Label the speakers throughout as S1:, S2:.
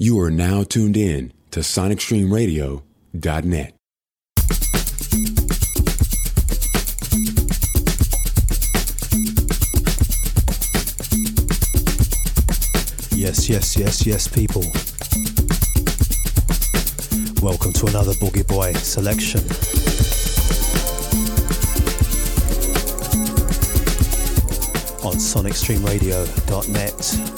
S1: You are now tuned in to SonicStreamRadio.net.
S2: Yes, yes, yes, yes, people. Welcome to another Boogie Boy selection. On sonicstreamradio.net.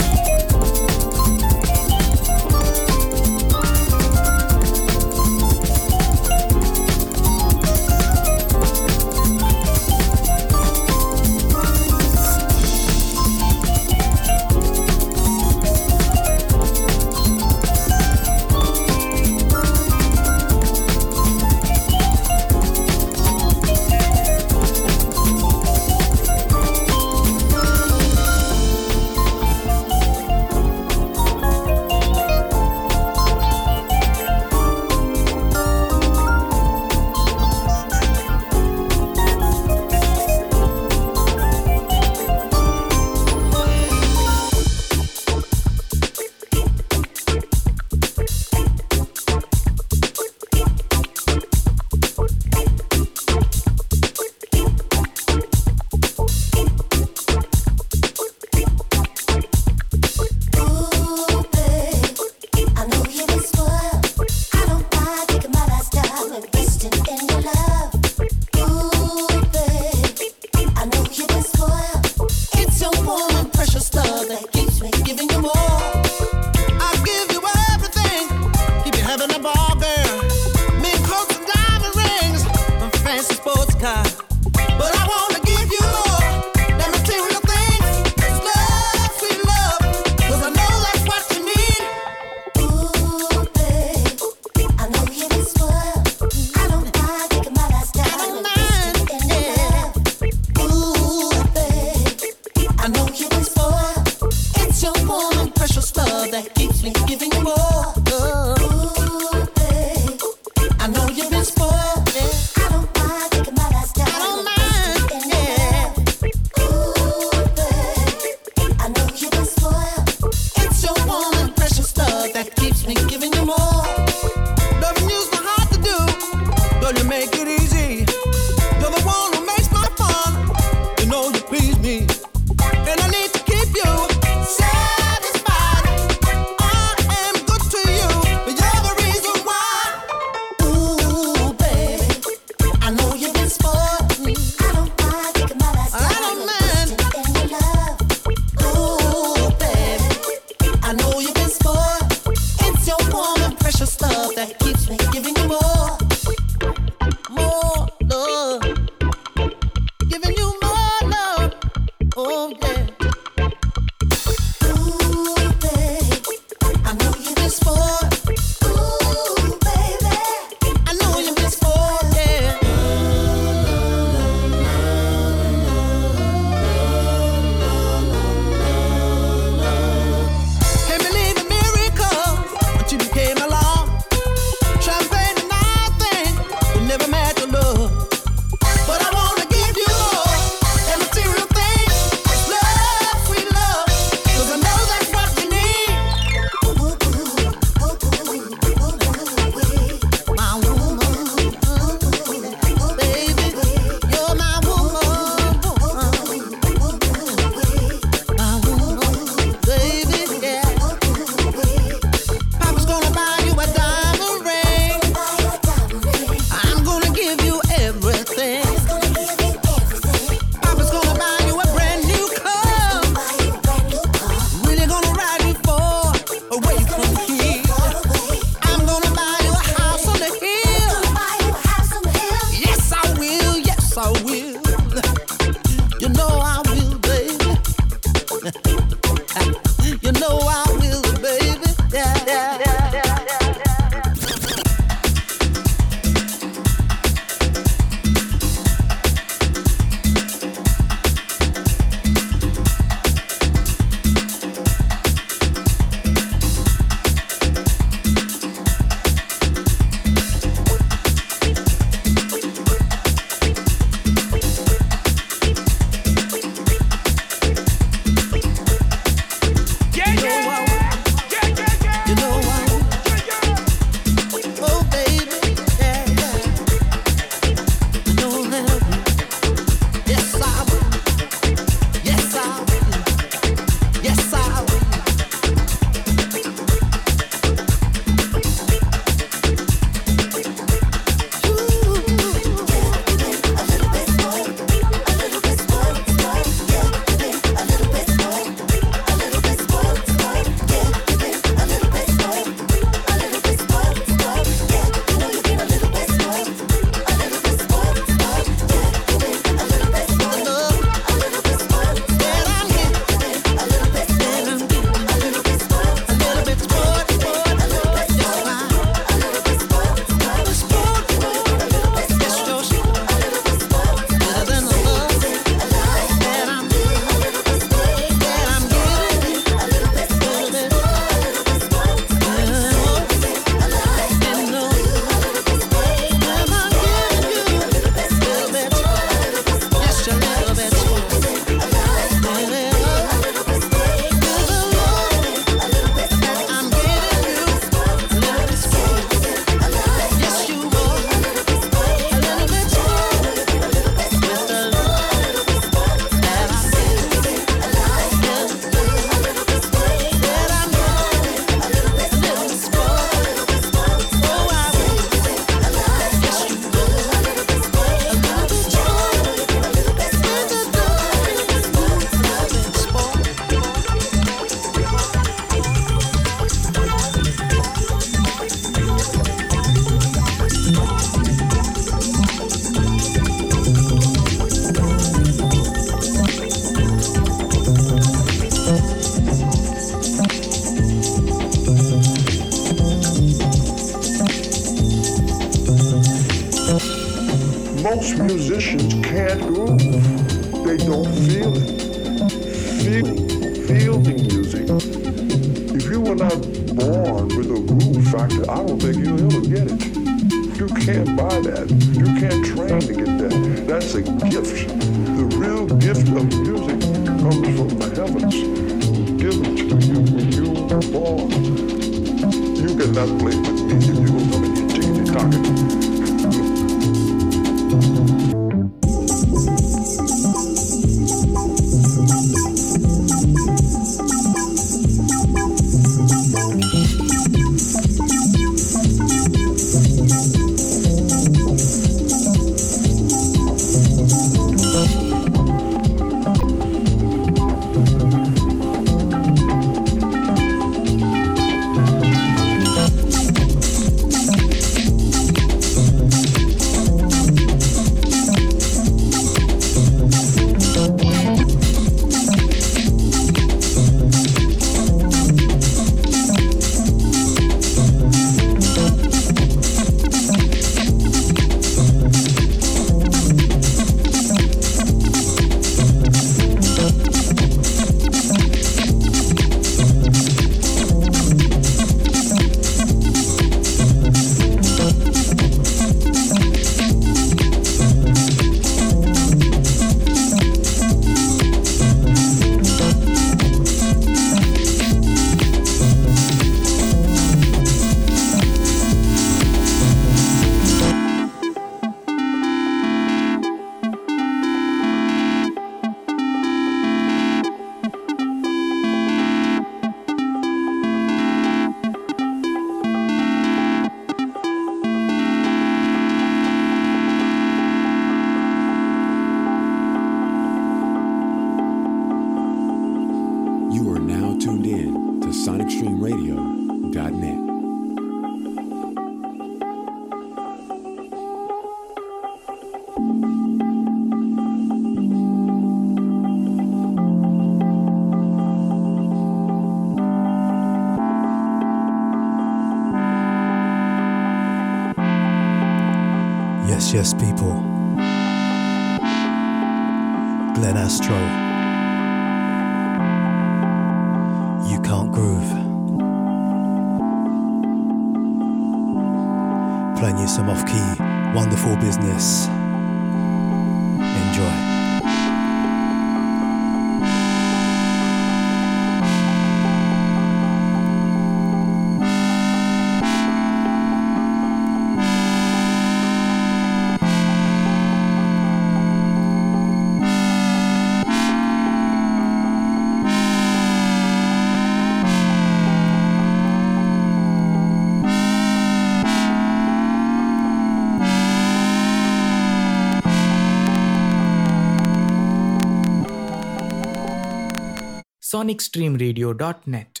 S3: sonicstreamradio.net.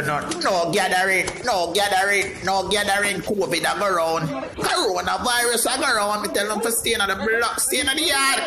S4: you not, no gathering, no gathering, no gathering COVID I go around. Coronavirus I go around. Me tell them for staying on the block, staying on the yard.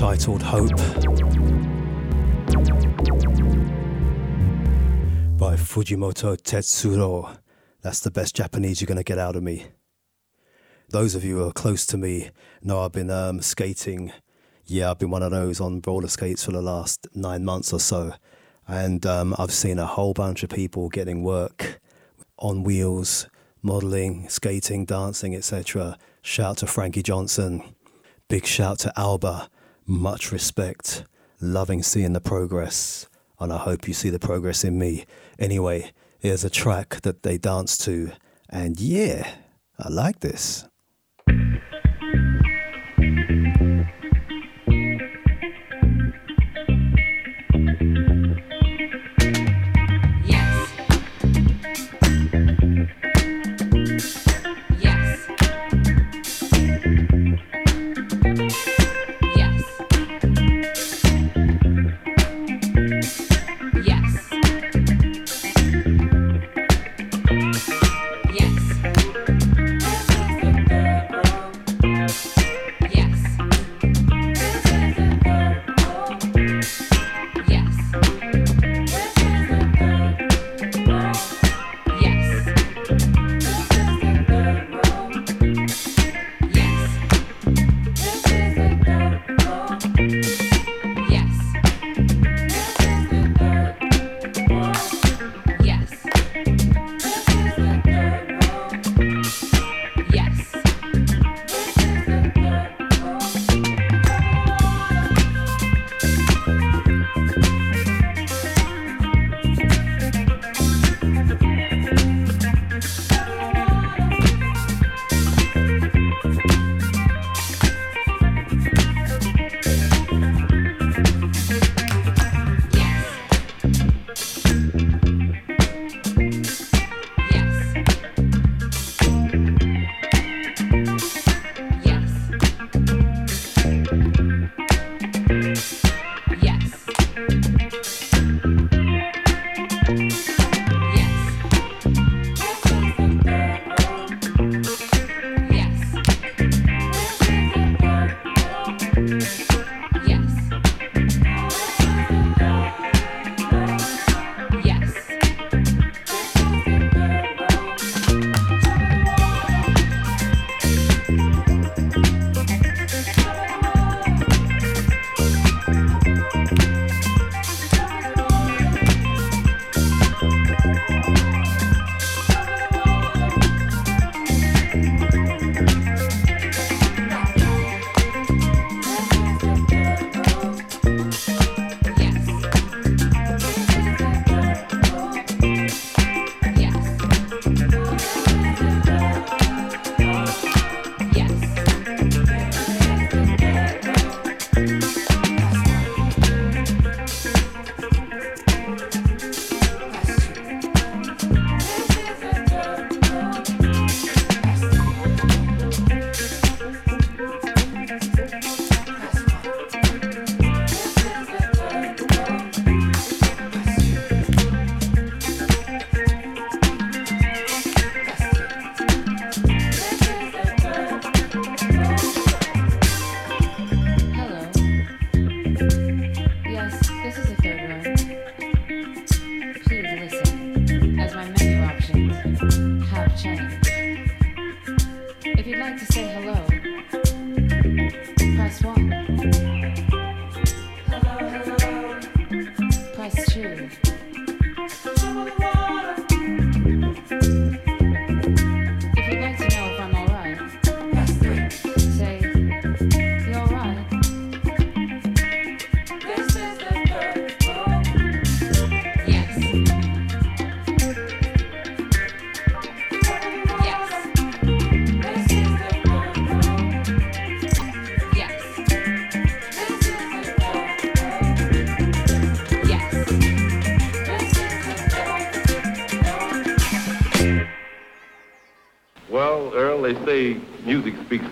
S2: Entitled Hope by Fujimoto Tetsuro. That's the best Japanese you're going to get out of me. Those of you who are close to me know I've been um, skating. Yeah, I've been one of those on roller skates for the last nine months or so. And um, I've seen a whole bunch of people getting work on wheels, modeling, skating, dancing, etc. Shout to Frankie Johnson. Big shout to Alba. Much respect. Loving seeing the progress. And I hope you see the progress in me. Anyway, here's a track that they dance to. And yeah, I like this.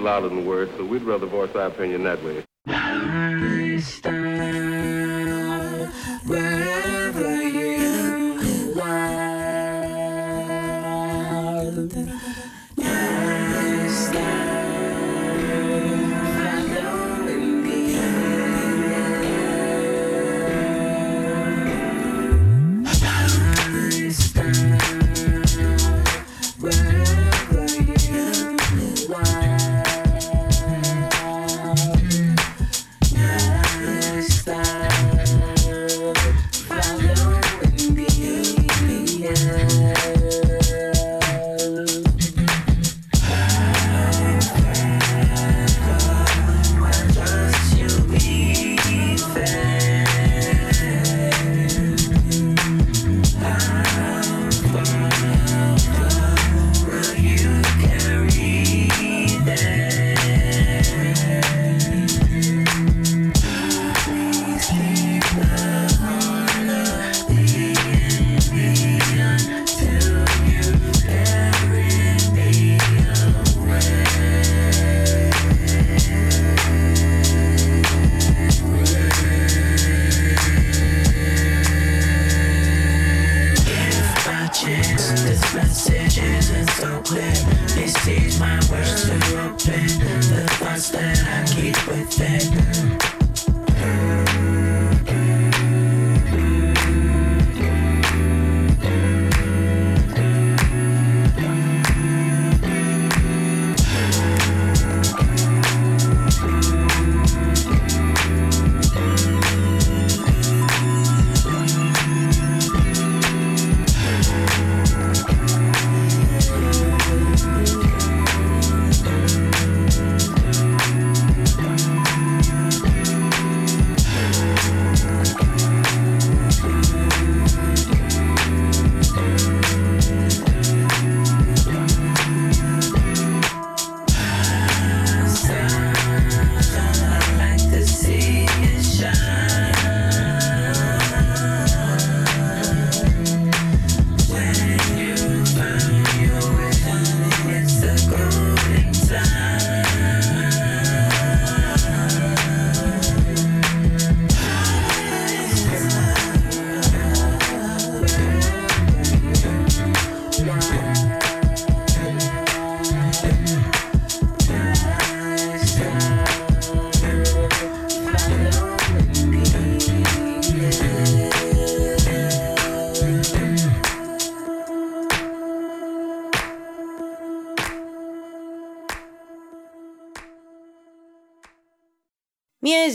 S5: Louder than words, so we'd rather voice our opinion that way.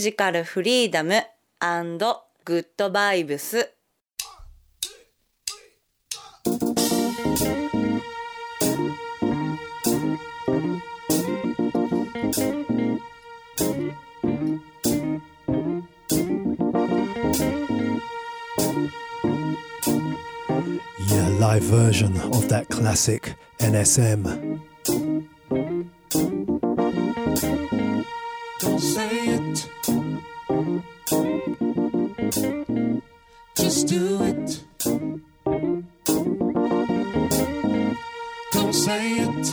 S6: ジカルフリーダムグッドバイブス
S2: Yeah, live version of that classic NSM.
S7: Don't say it. Just do it. Don't say it.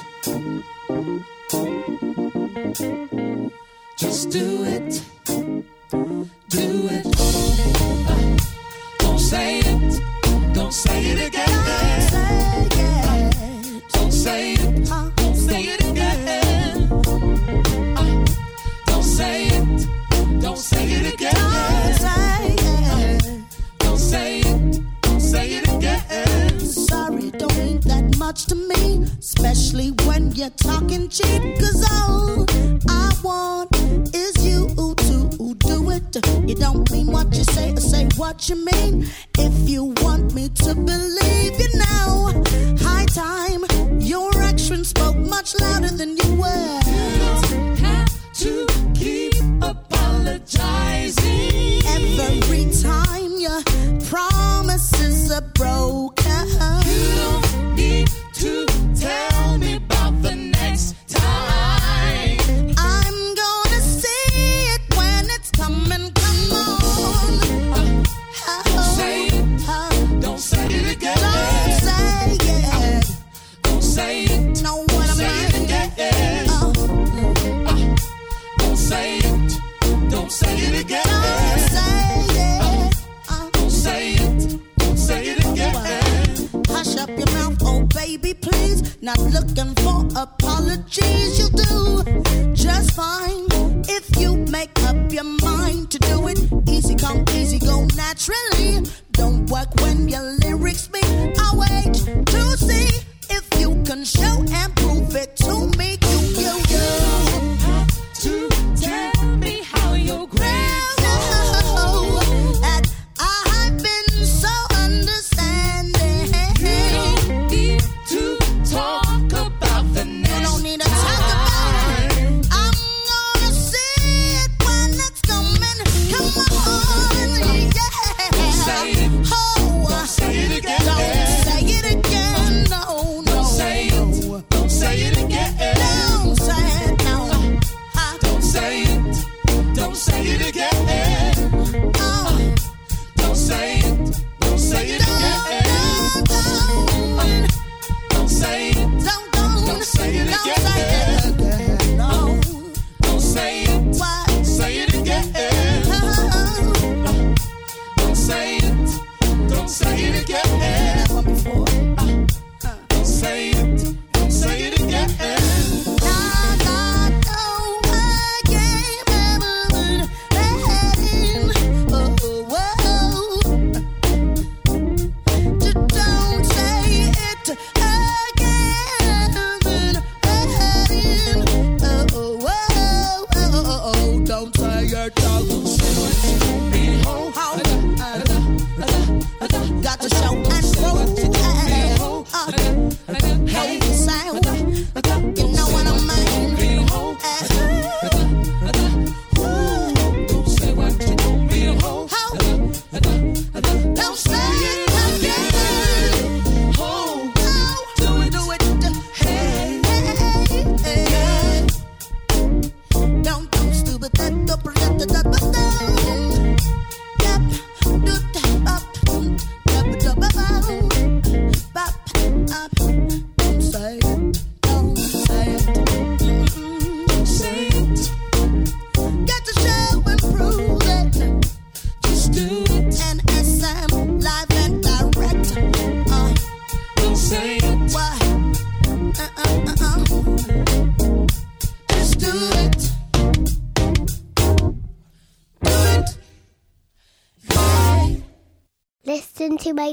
S7: Just do it. Do it. Uh, don't say it. Don't say it again.
S8: much to me, especially when you're talking cheap. Cause all I want is you to do it. You don't mean what you say or say what you mean. If you want me to believe you now, high time. Your action spoke much louder than you were.
S7: You have to keep apologizing
S8: every time your promises are broken town. baby, please. Not looking for apologies, you'll do just fine if you make up your mind to do it. Easy come, easy go, naturally. Don't work when your lyrics mean. I wait to see if you can show and prove it to me.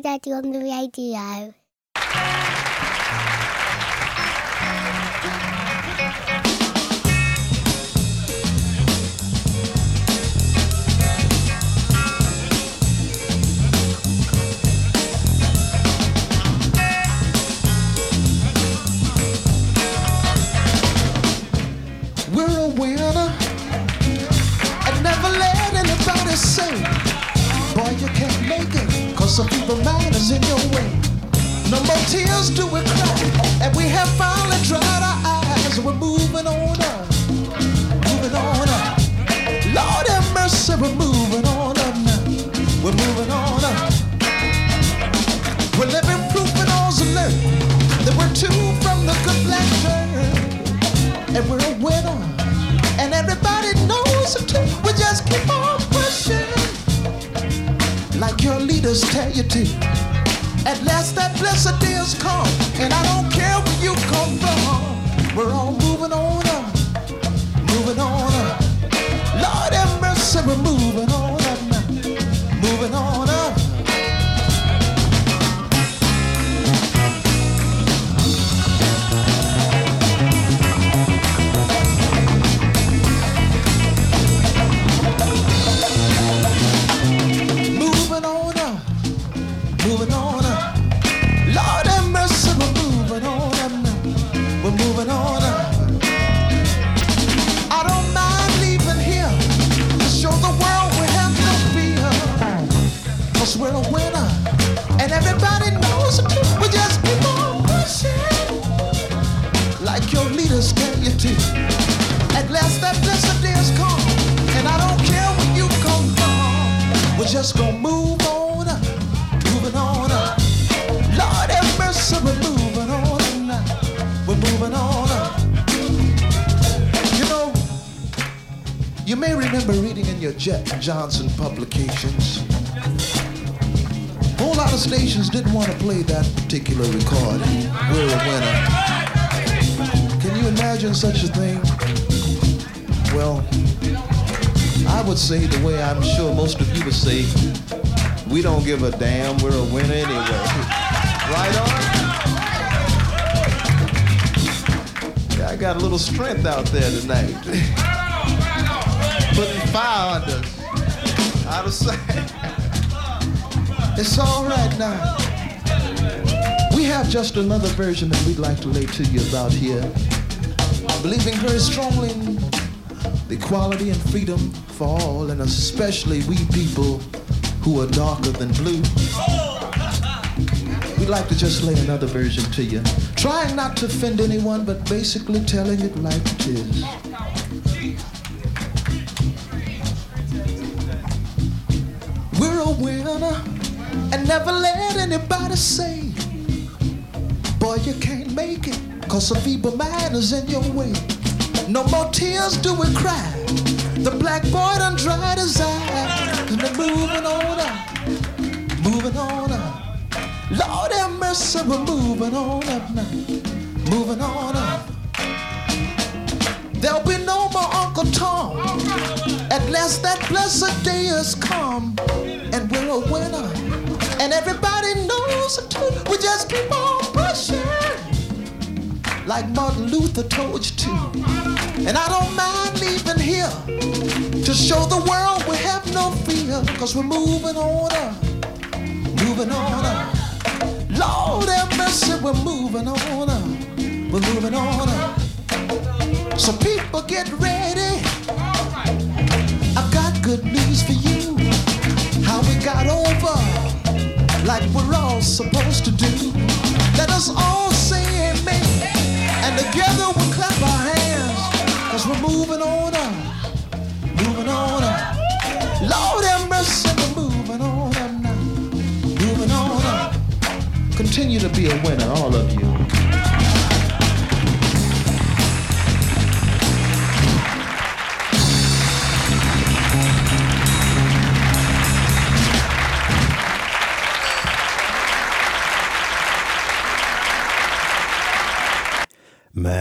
S9: Daddy on the radio.
S7: Fear. We're a winner. And everybody knows. We just keep on pushing. Like your leaders tell you to. At last that blessed day has come. And I don't care where you come from. We're just gonna move on. Moving on. Lord have mercy, we're moving on up. We're moving on. You know, you may remember reading in your Jet Johnson publications. A whole lot of stations didn't want to play that particular record. We're a winner. Can you imagine such a thing? Well, I would say the way I'm sure most of you would say, we don't give a damn, we're a winner anyway. Right on? Yeah, I got a little strength out there tonight. Putting fire under. Out of sight. It's all right now. We have just another version that we'd like to lay to you about here. Believing very strongly in the equality and freedom for all, and especially we people who are darker than blue. We'd like to just lay another version to you. Trying not to offend anyone, but basically telling it like it is. We're a winner, and never let anybody say, Boy, you can't make it, cause a feeble mind is in your way. No more tears do we cry. The black boy done dried his eyes. And they're moving on up, moving on up. Lord have mercy, we're moving on up now. Moving on up. There'll be no more Uncle Tom. At last that blessed day has come. And we're a winner. And everybody knows it too. We just keep on pushing like Martin Luther told you to. And I don't mind leaving here to show the world we have no fear, cause we're moving on up, moving on up. Lord have mercy, we're moving on up, we're moving on up. So people get ready. I've got good news for you. How we got over like we're all supposed to do. Let us all say amen. And together we'll clap our hands. Cause we're moving on up. Moving on up. Lord have mercy, we're moving on up now. Moving on up. Continue to be a winner, all of you.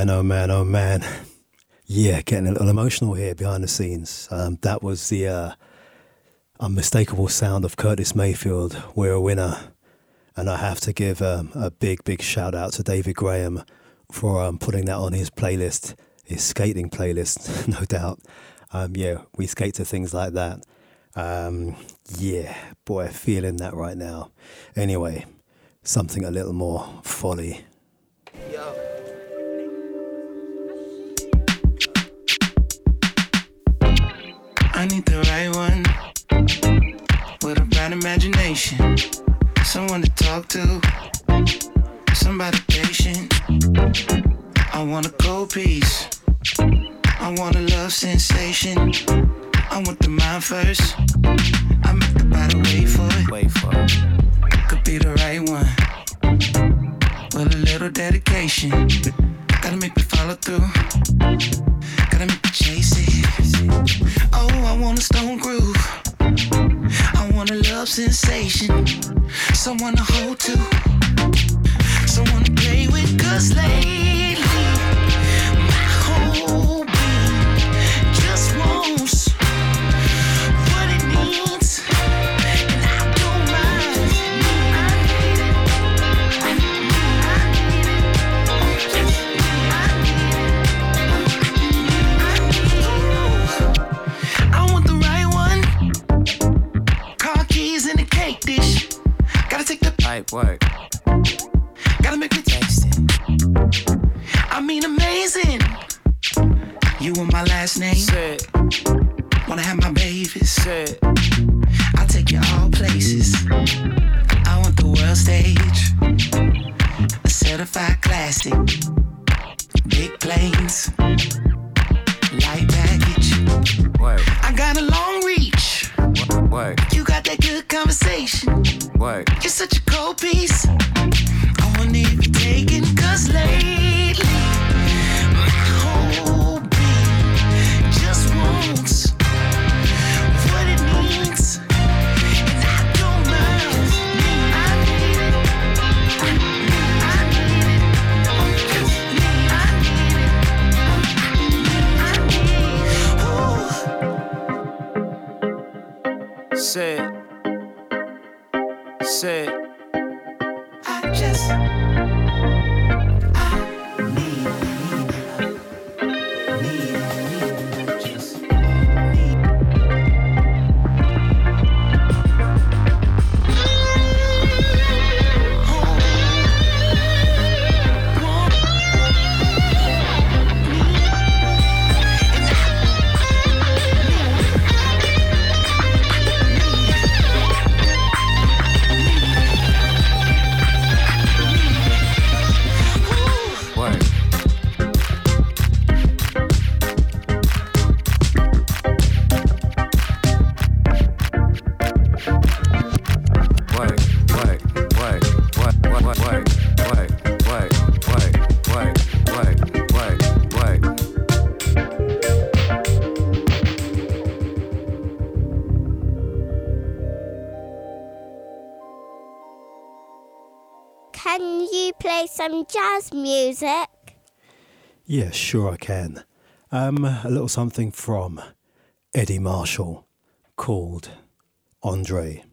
S2: Man, oh man, oh man. Yeah, getting a little emotional here behind the scenes. Um, that was the uh, unmistakable sound of Curtis Mayfield. We're a winner. And I have to give um, a big, big shout out to David Graham for um, putting that on his playlist, his skating playlist, no doubt. Um, yeah, we skate to things like that. Um, yeah, boy, feeling that right now. Anyway, something a little more folly.
S3: I need the right one with a bright imagination. someone to talk to, somebody patient. I want a cold piece. I want a love sensation. I want the mind first. I make the body wait for it. Wait for it. Could be the right one. With a little dedication. Gotta make me follow through. Oh, I want a stone groove. I want a love sensation. Someone to hold to. Someone to play with. The work. Gotta make me taste it. I mean, amazing. You and my last name. Wanna have my babies. I'll take you all places. I want the world stage. A certified classic. Big planes. Light baggage. I got a long. You got that good conversation. Why? You're such a cold piece. I wonder if you're taking cause lately Say. Say. I just.
S9: Some jazz music?
S2: Yeah, sure I can. Um, a little something from Eddie Marshall called Andre.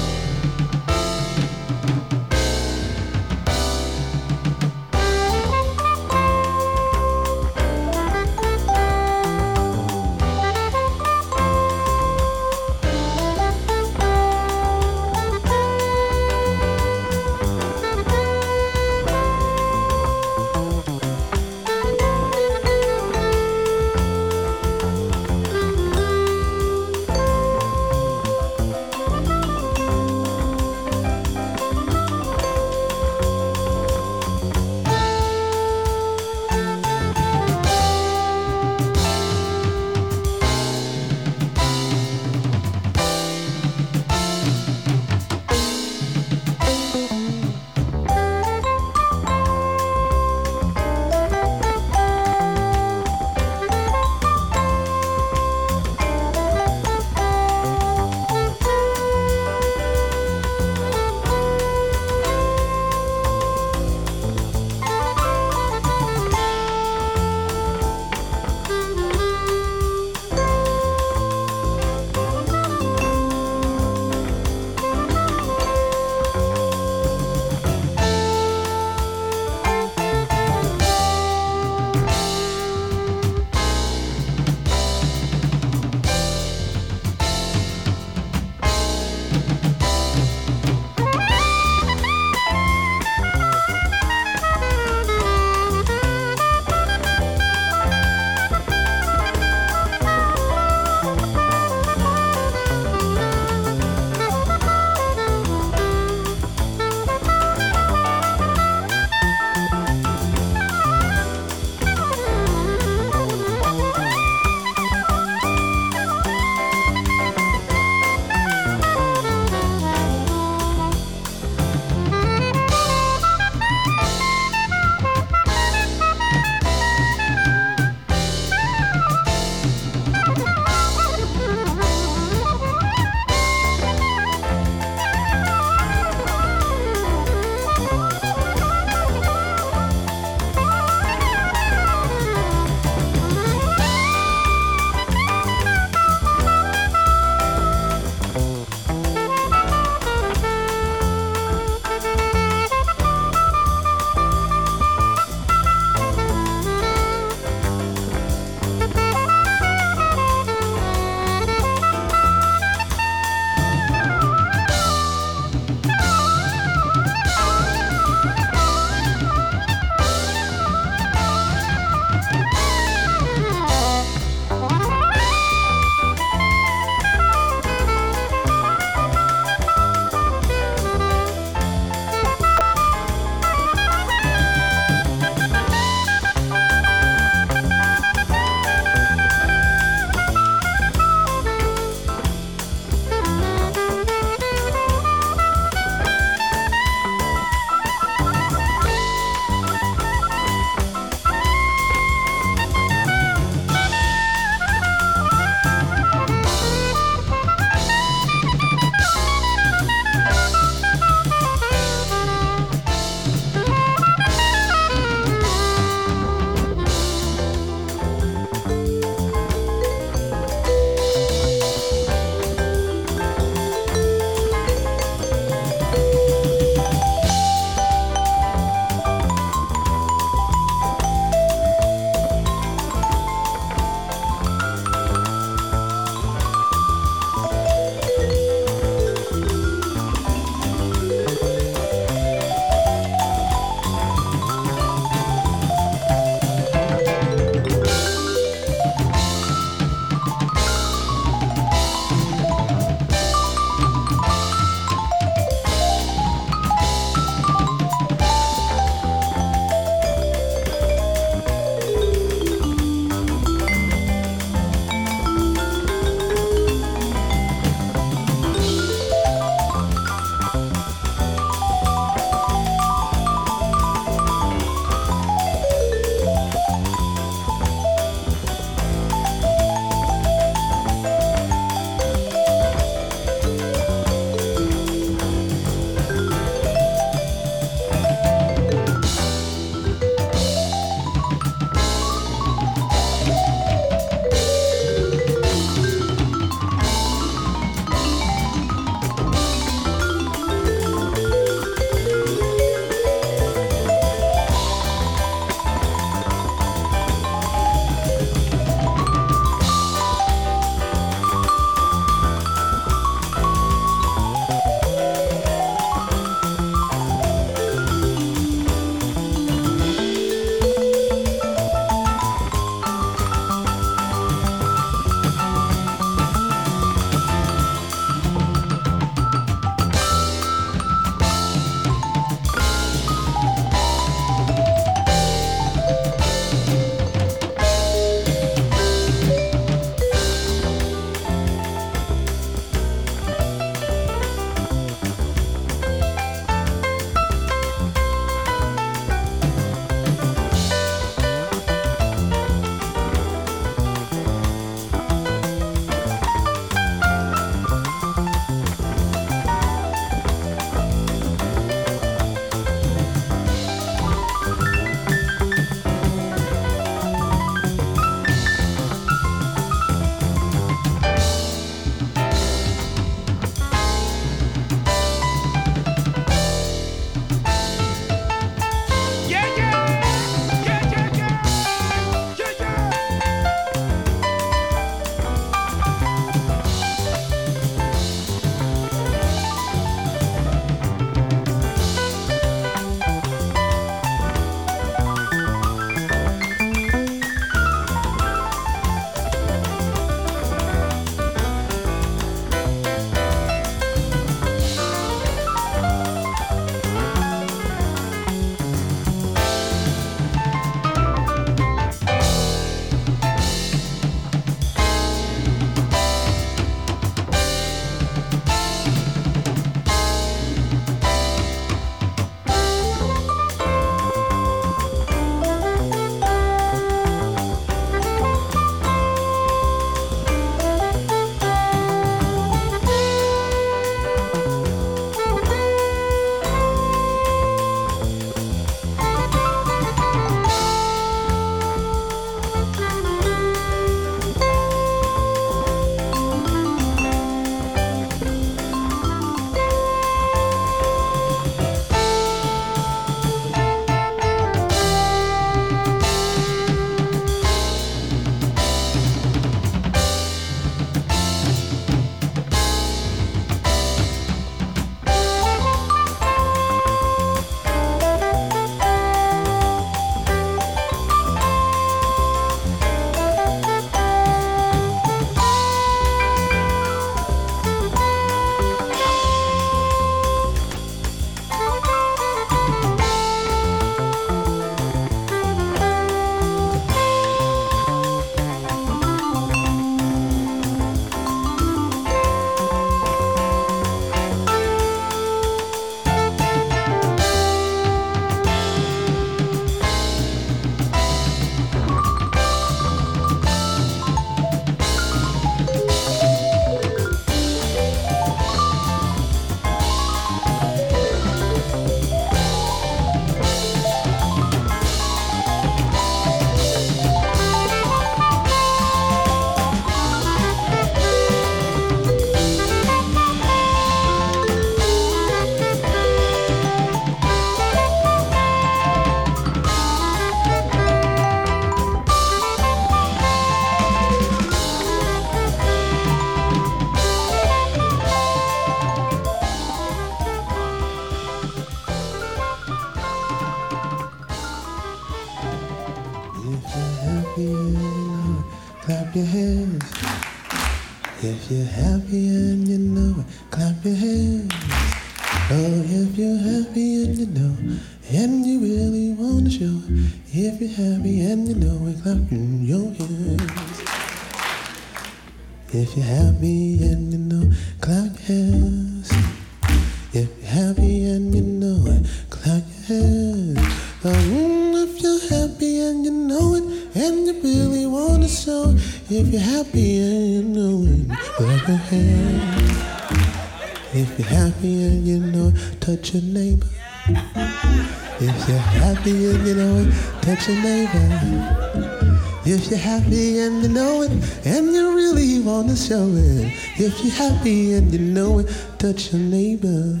S10: be happy and you know it. Touch your neighbor.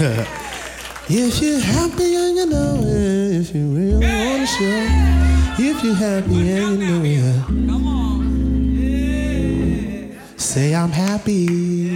S10: if you're happy and you know it, if you really want to show, if you're happy and you know it, say I'm happy.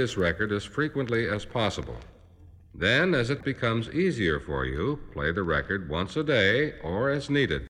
S11: This record as frequently as possible. Then, as it becomes easier for you, play the record once a day or as needed.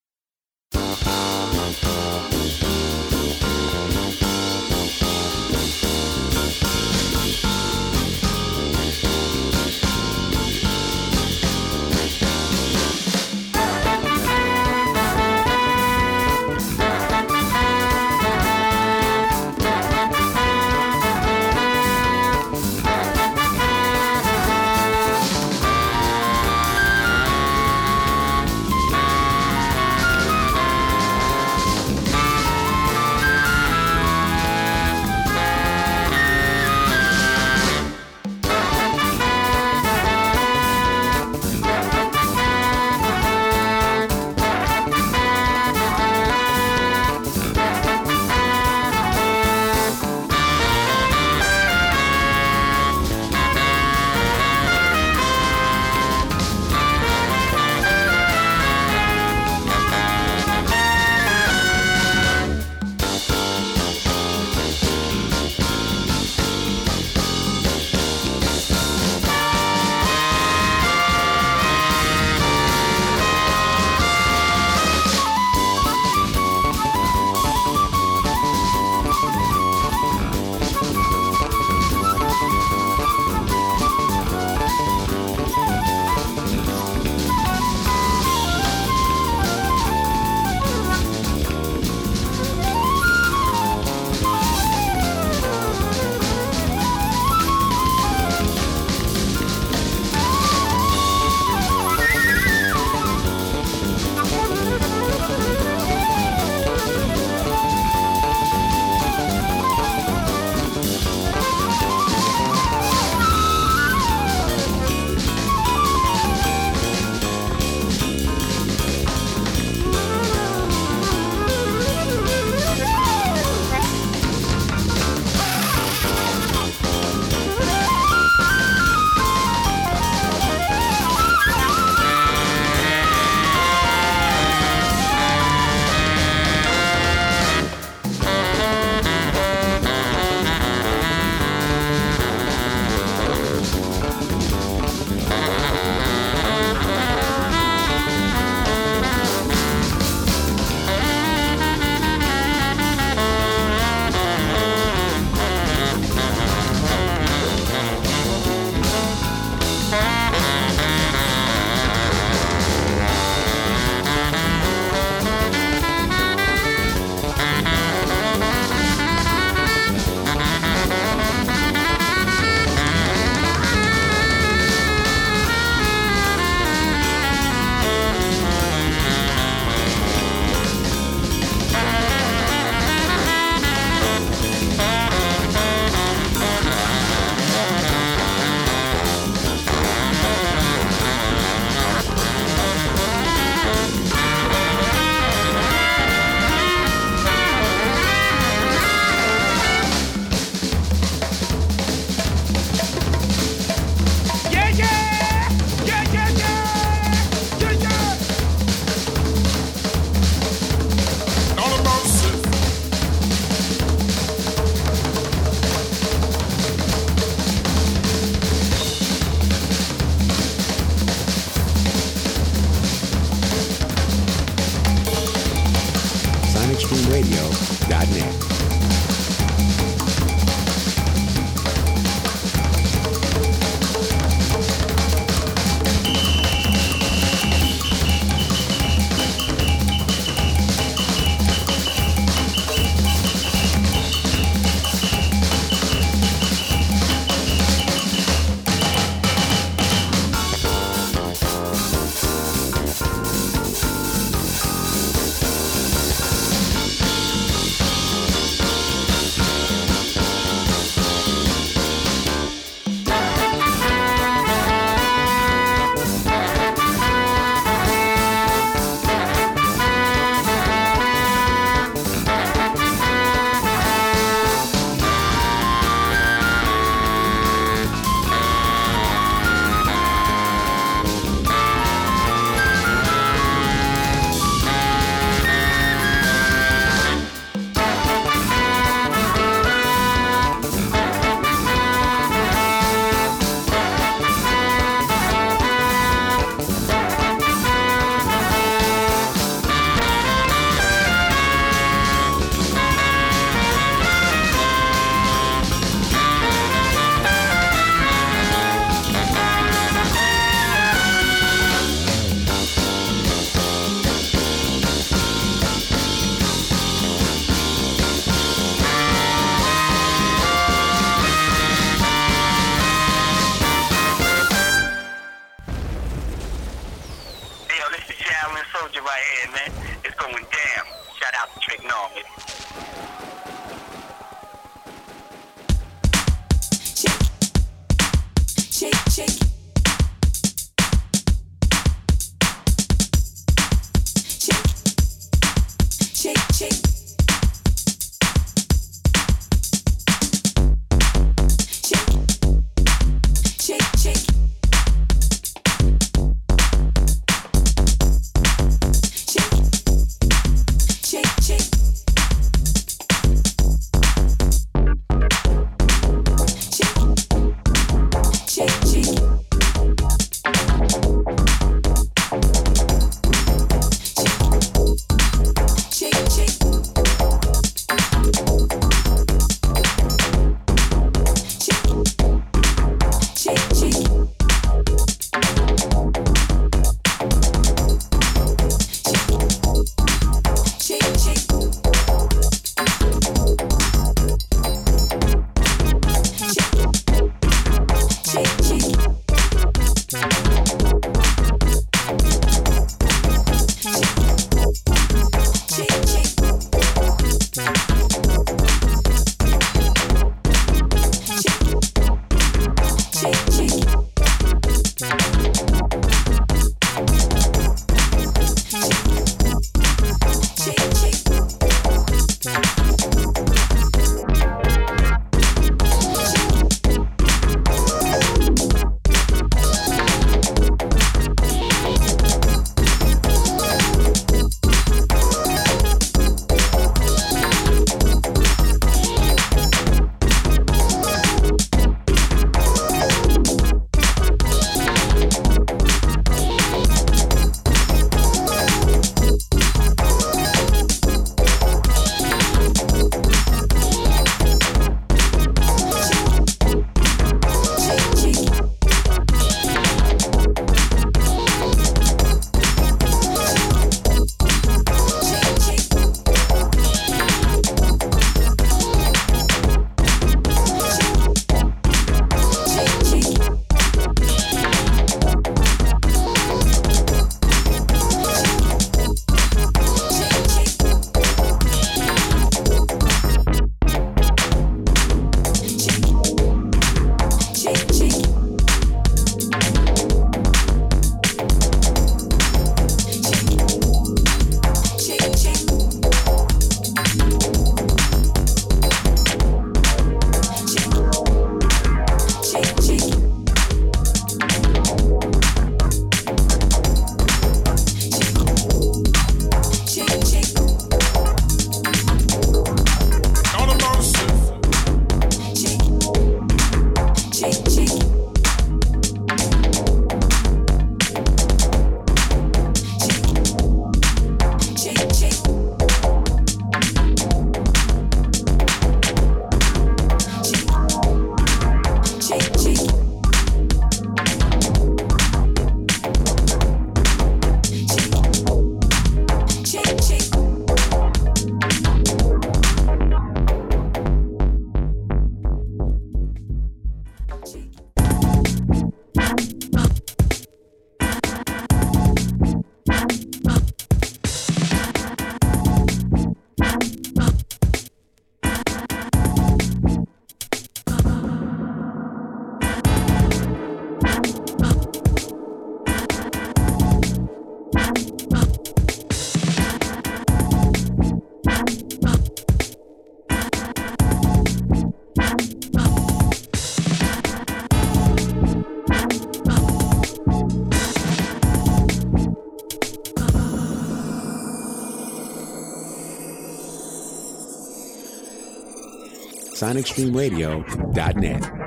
S12: SonicStreamRadio.net.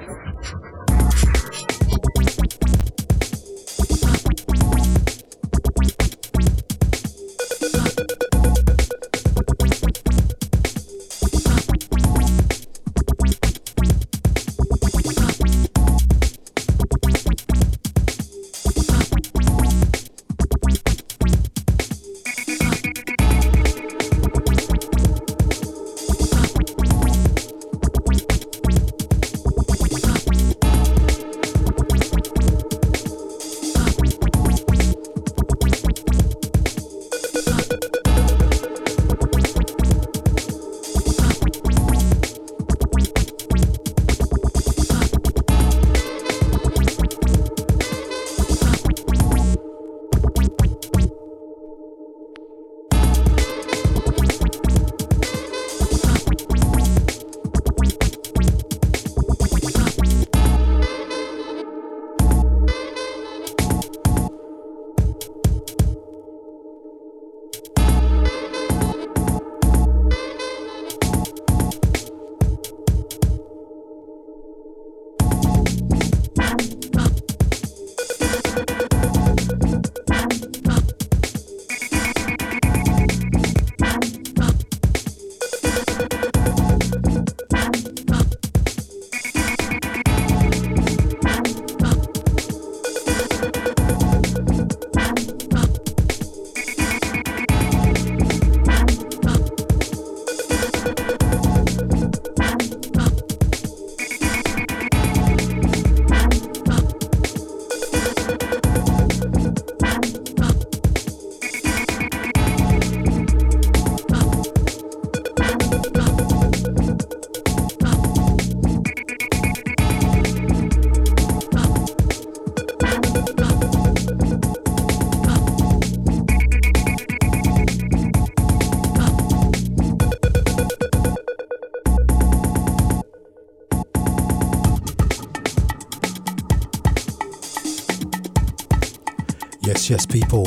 S2: Yes, people.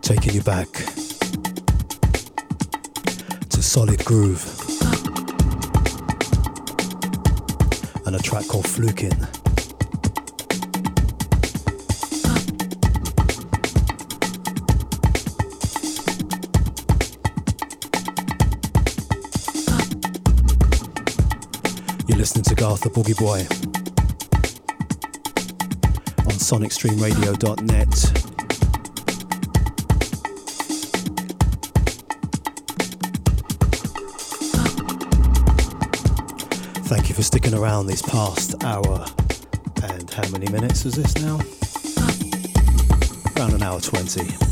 S2: Taking you back to Solid Groove and a track called Flukin. You're listening to Garth the Boogie Boy sonicstreamradio.net. Thank you for sticking around this past hour. And how many minutes is this now? Around an hour 20.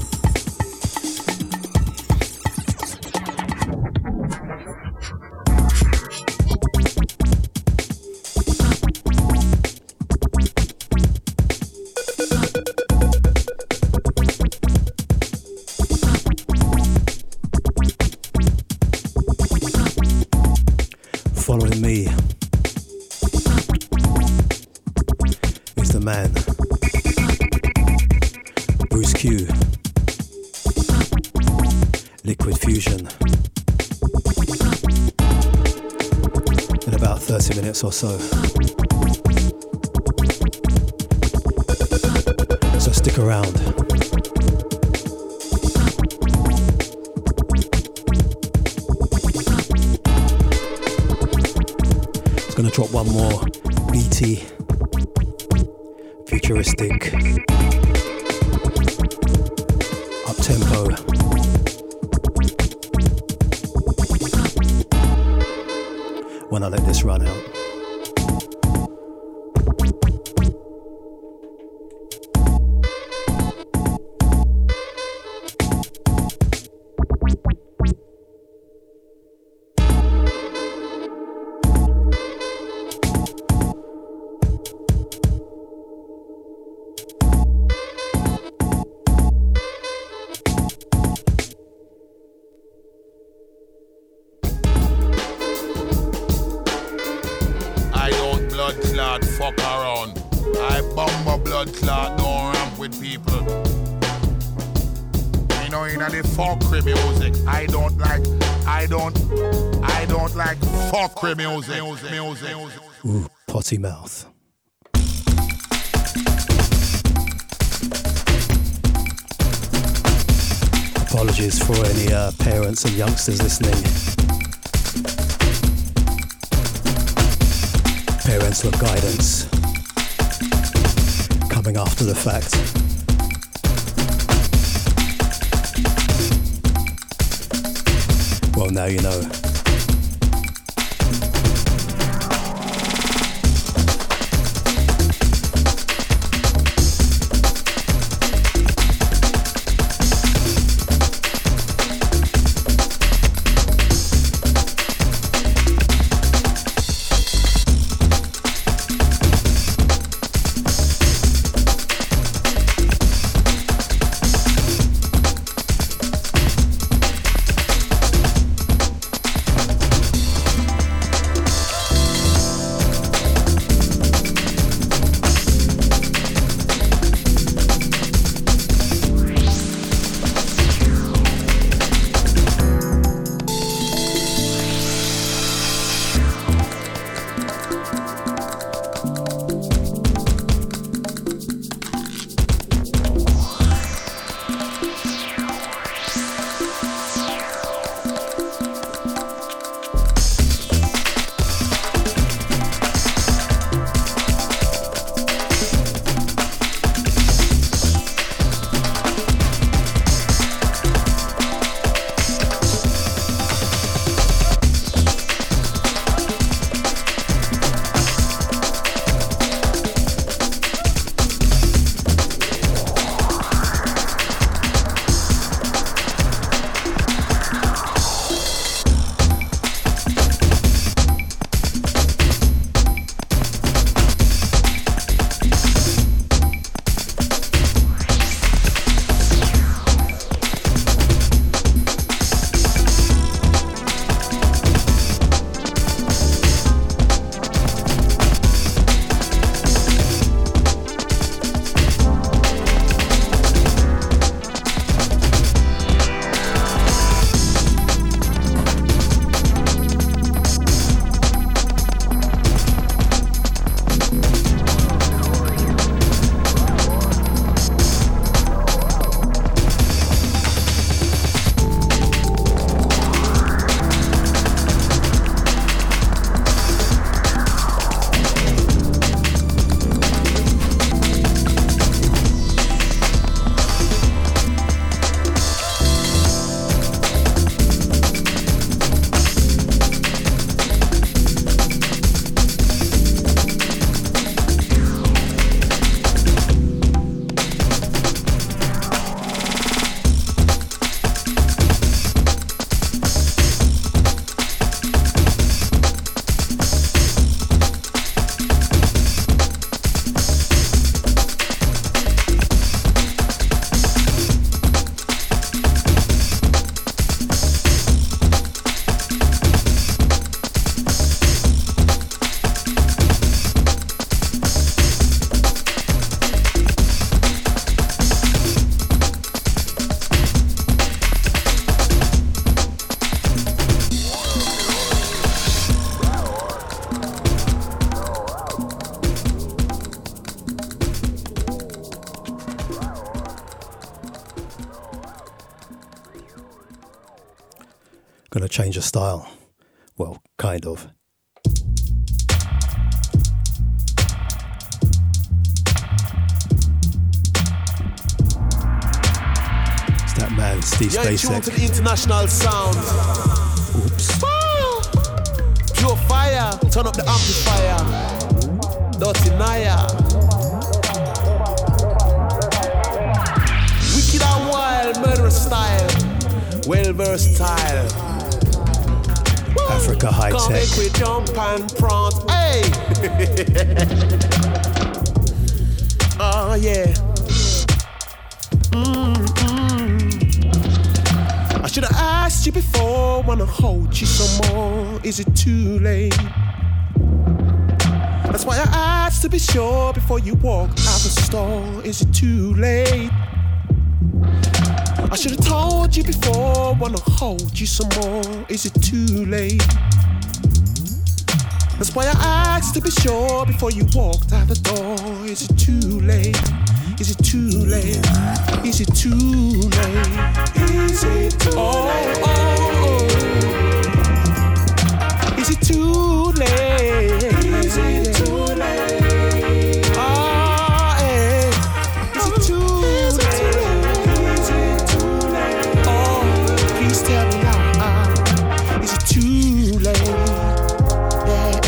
S2: Or so. So mouth. Apologies for any uh, parents and youngsters listening. Parents Parental guidance coming after the fact. Well, now you know. Steve
S7: tune to the international sound. Oops. Pure fire, turn up the amplifier. Dirty Naya. Wicked and wild, murderous style. Well versatile.
S2: Africa high
S7: Come
S2: tech.
S7: we jump and prance. Hey! oh, yeah. Hold you some more. Is it too late? That's why I asked to be sure before you walk out the store. Is it too late? I should have told you before, wanna hold you some more. Is it too late? That's why I asked to be sure before you walked out the door. Is it too late? Is it too late? Is it too late? Is it too late? Oh, oh. Too late? Is it too late? Is it too late? Oh, please tell me now. Is it too late? Yeah.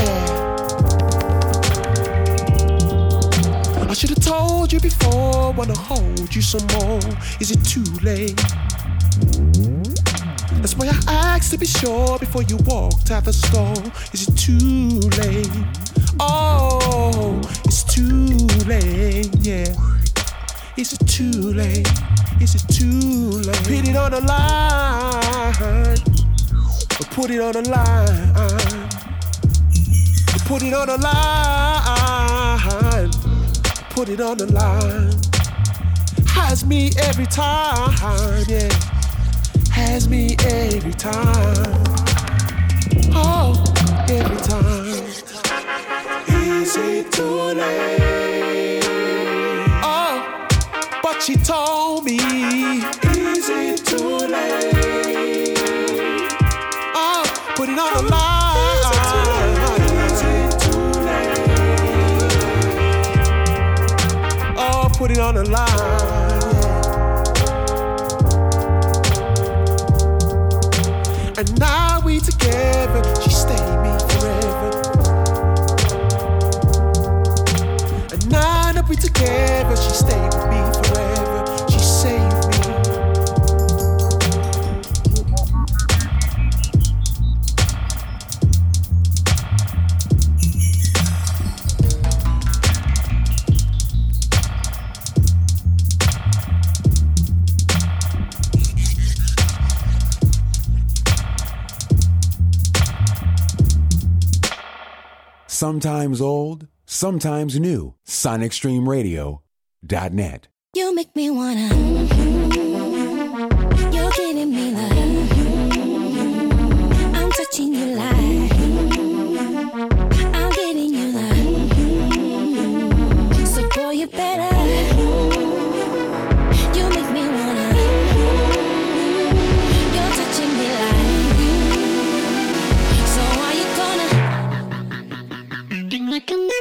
S7: I should have told you before, wanna hold you some more. Is it too late? That's why I asked to be sure before you walked out the store. Is it too late? Oh, it's too late, yeah. Is it too late? Is it too late? Put it on the line. Put it on the line. Put it on the line. Put it on the line. Has me every time, yeah. Has me every time. Oh, every time. Is it too late? Oh, but she told me. Is it too late? Oh, put it on oh, the line. Oh, put it on the line. And now we together. She stayed me forever. And now that we together, she stayed with me forever.
S1: Sometimes old, sometimes new. SonicStreamRadio.net.
S13: You make me wanna. You're giving me.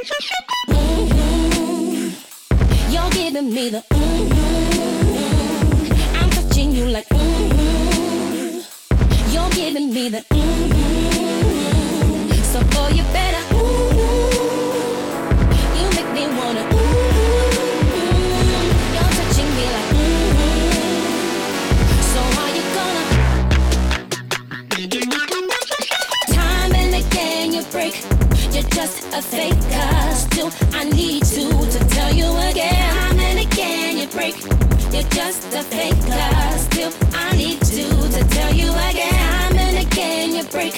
S13: You're giving me the. mm-hmm. I'm touching you like. mm-hmm. You're giving me the. mm-hmm. So boy, you better. Just a faker. Still, I need to to tell you again. Time and again you break. You're just a faker. Still, I need to to tell you again. Time and again you break.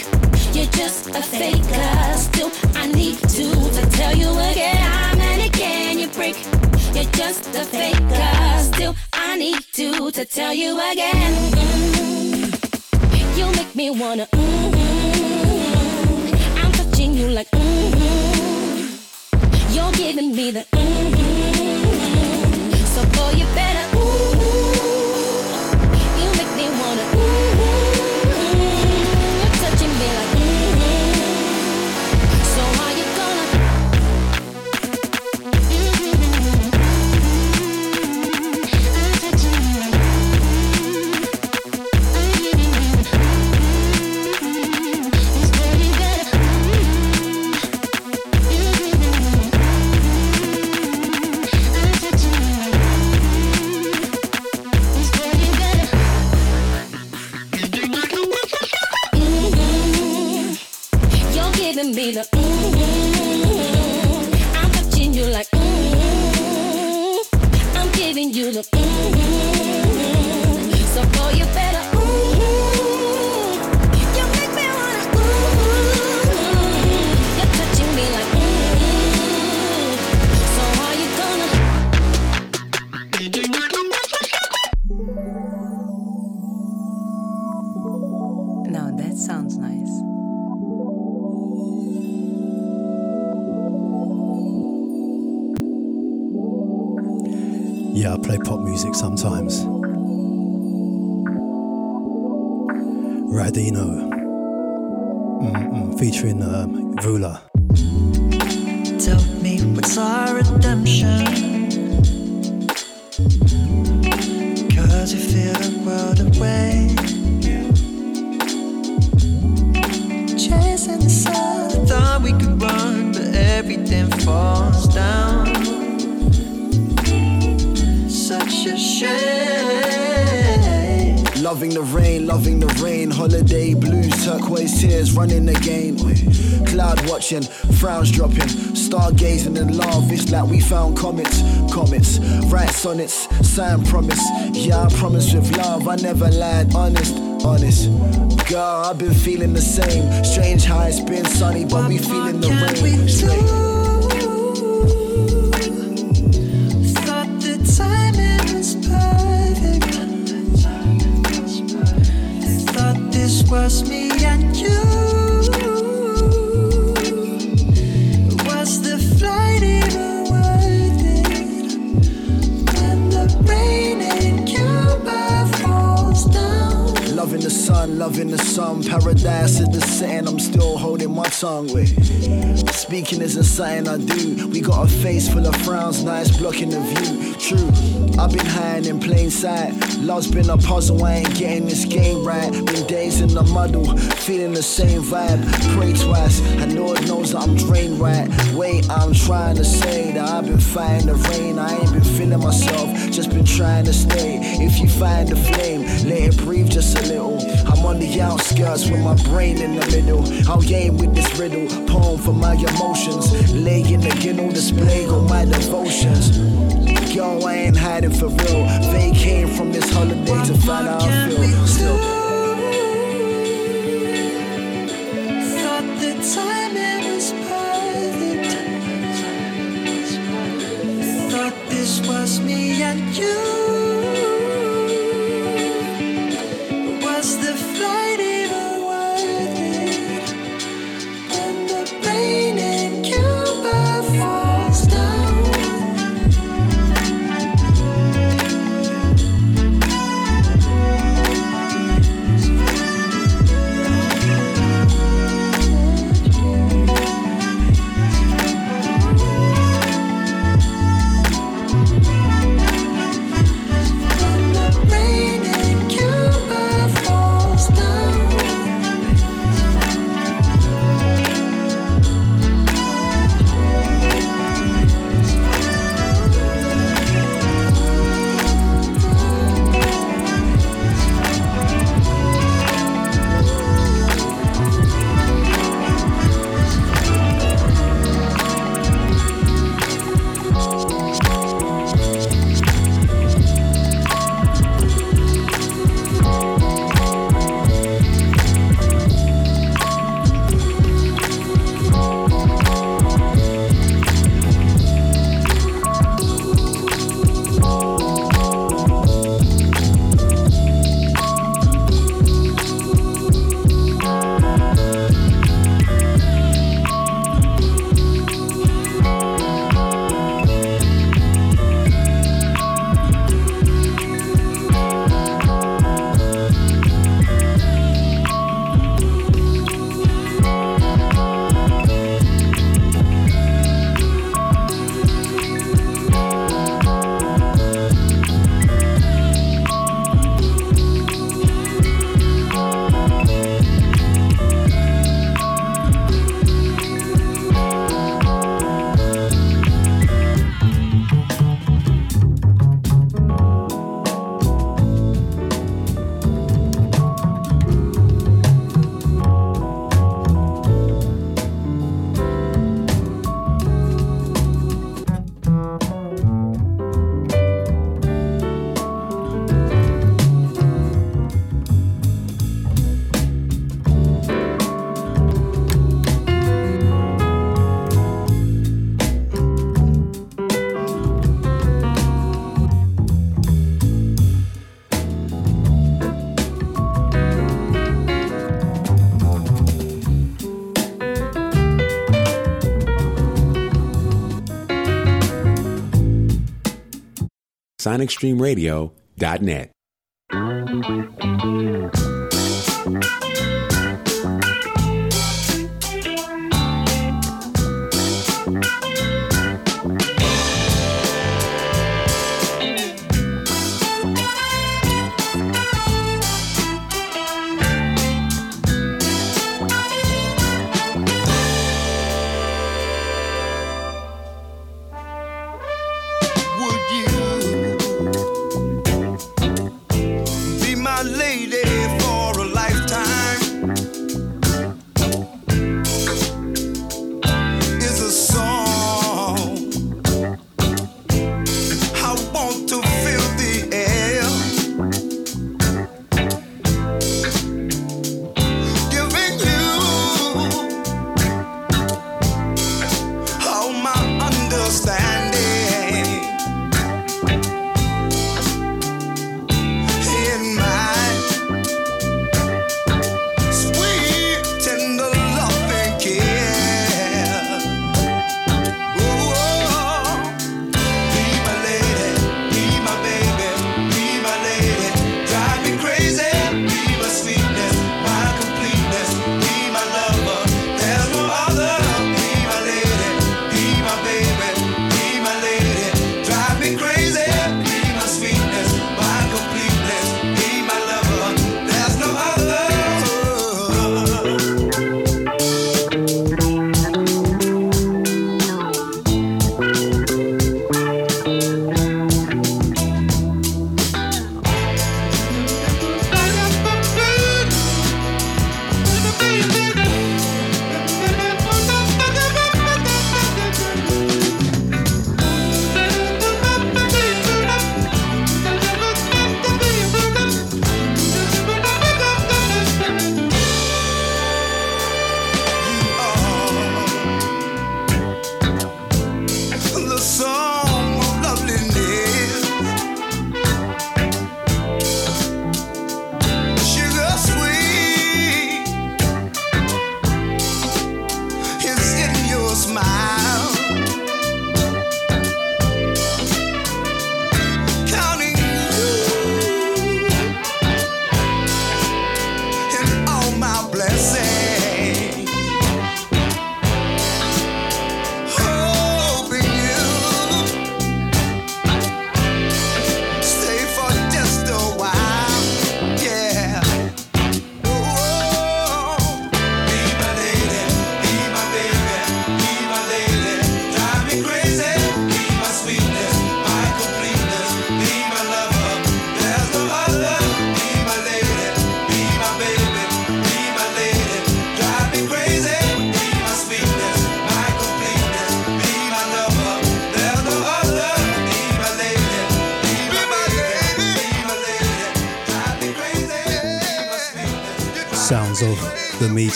S13: You're just a faker. Still, I need to to tell you again. Time and again you break. You're just a faker. Still, I need to to tell you again. Mm. You make me wanna. mm I'm touching you like. mm You're giving me the.
S14: Sign promise. Yeah, I promise with love, I never lied. Honest, honest. Girl, I've been feeling the same. Strange how it's been sunny, but we feeling the rain. Straight. My with. Speaking isn't something I do. We got a face full of frowns, it's blocking the view. True, I've been hiding in plain sight. Love's been a puzzle, I ain't getting this game right. Been days in the muddle, feeling the same vibe. Pray twice, and Lord knows that I'm drained right. Wait, I'm trying to say that I've been fighting the rain. I ain't been feeling myself, just been trying to stay. If you find the flame, let it breathe just a little. On the outskirts with my brain in the middle. I'll game with this riddle, poem for my emotions. Laying the ginnel, display all my devotions. Yo, I ain't hiding for real. They came from this holiday to find out I feel. Still.
S7: sonicstreamradio.net.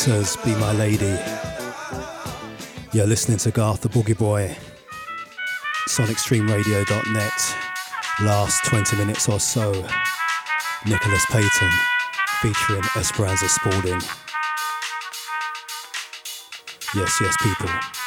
S2: Waters, Be My Lady.
S15: You're listening to Garth the Boogie Boy. SonicStreamRadio.net. Last 20 minutes or so. Nicholas Payton featuring Esperanza Spalding. Yes, yes, people.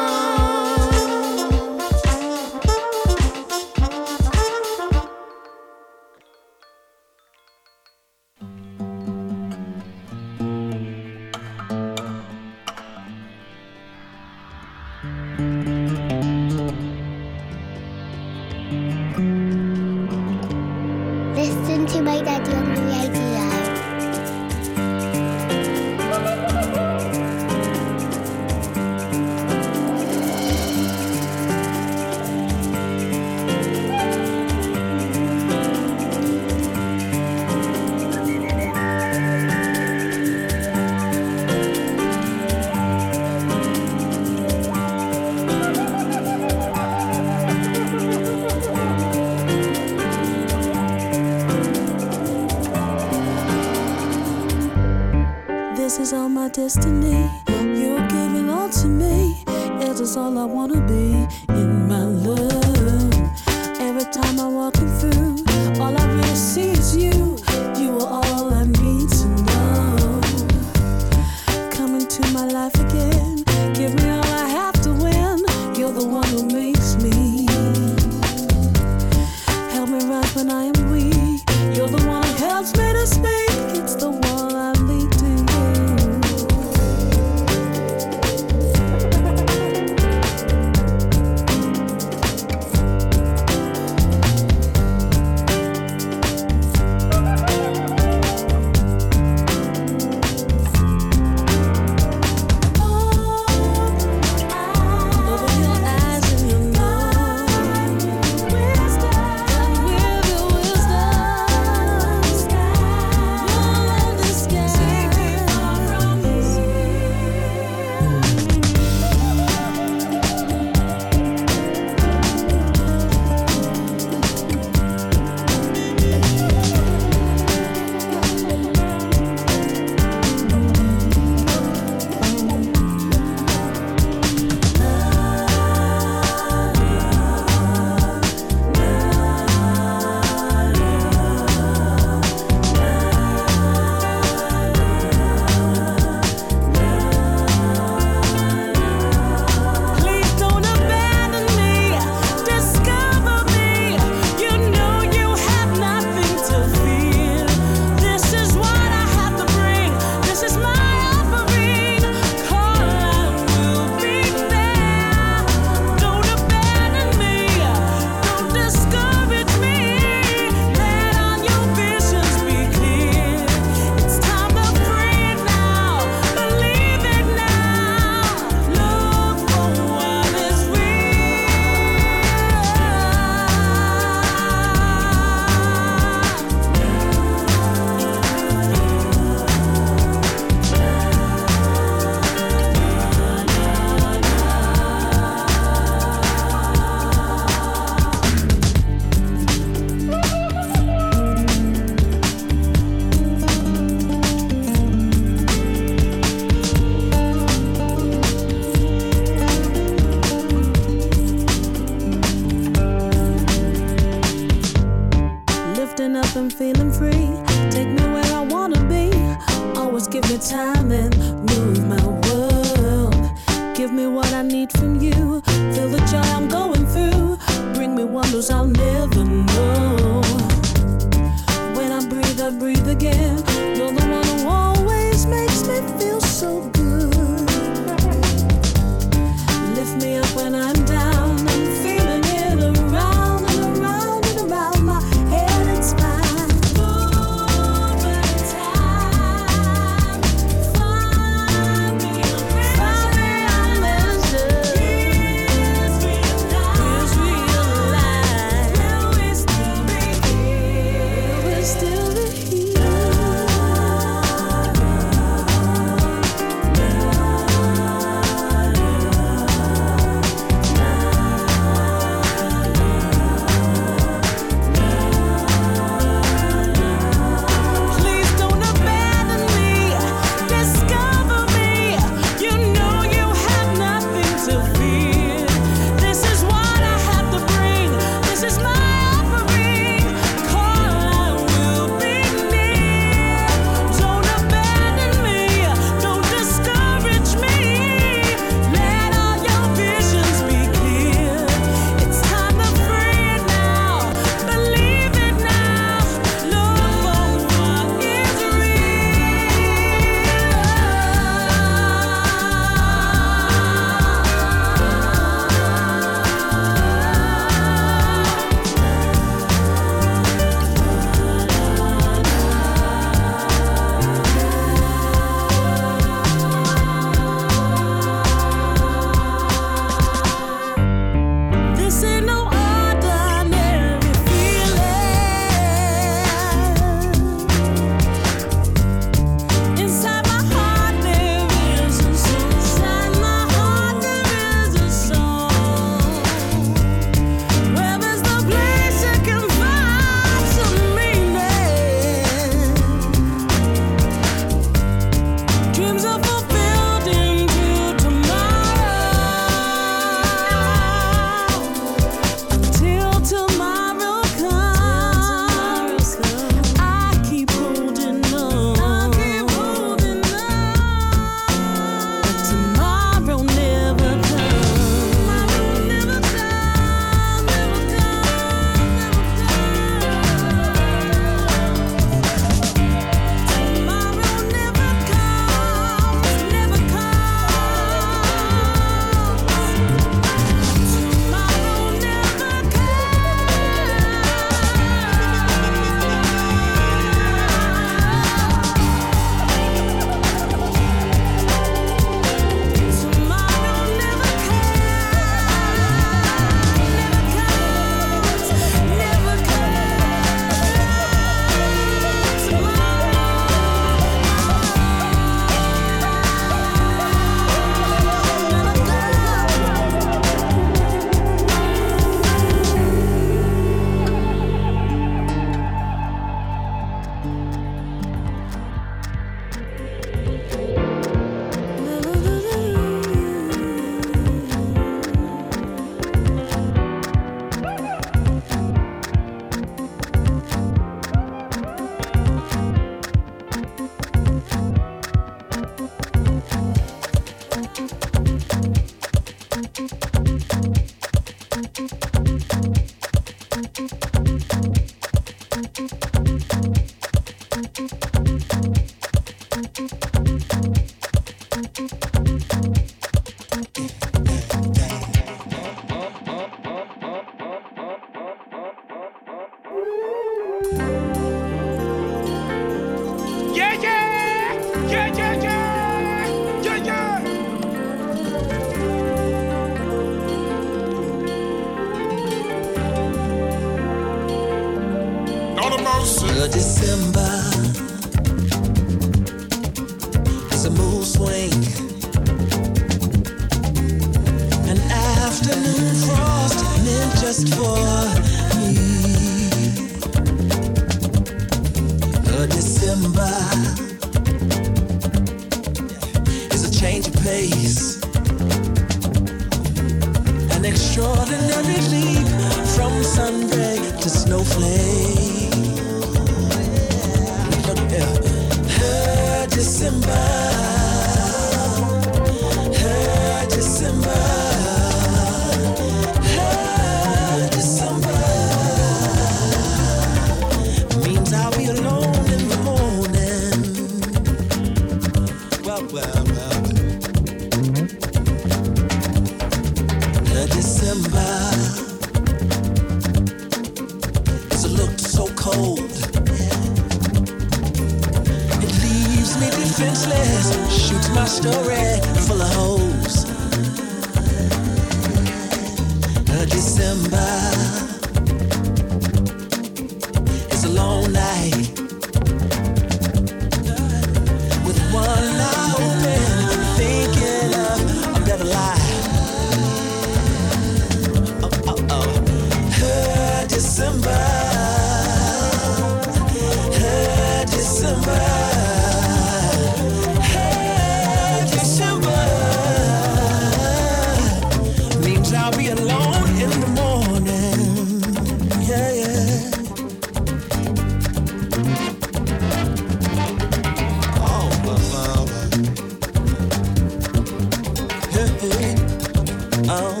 S16: Yeah.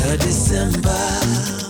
S3: Her December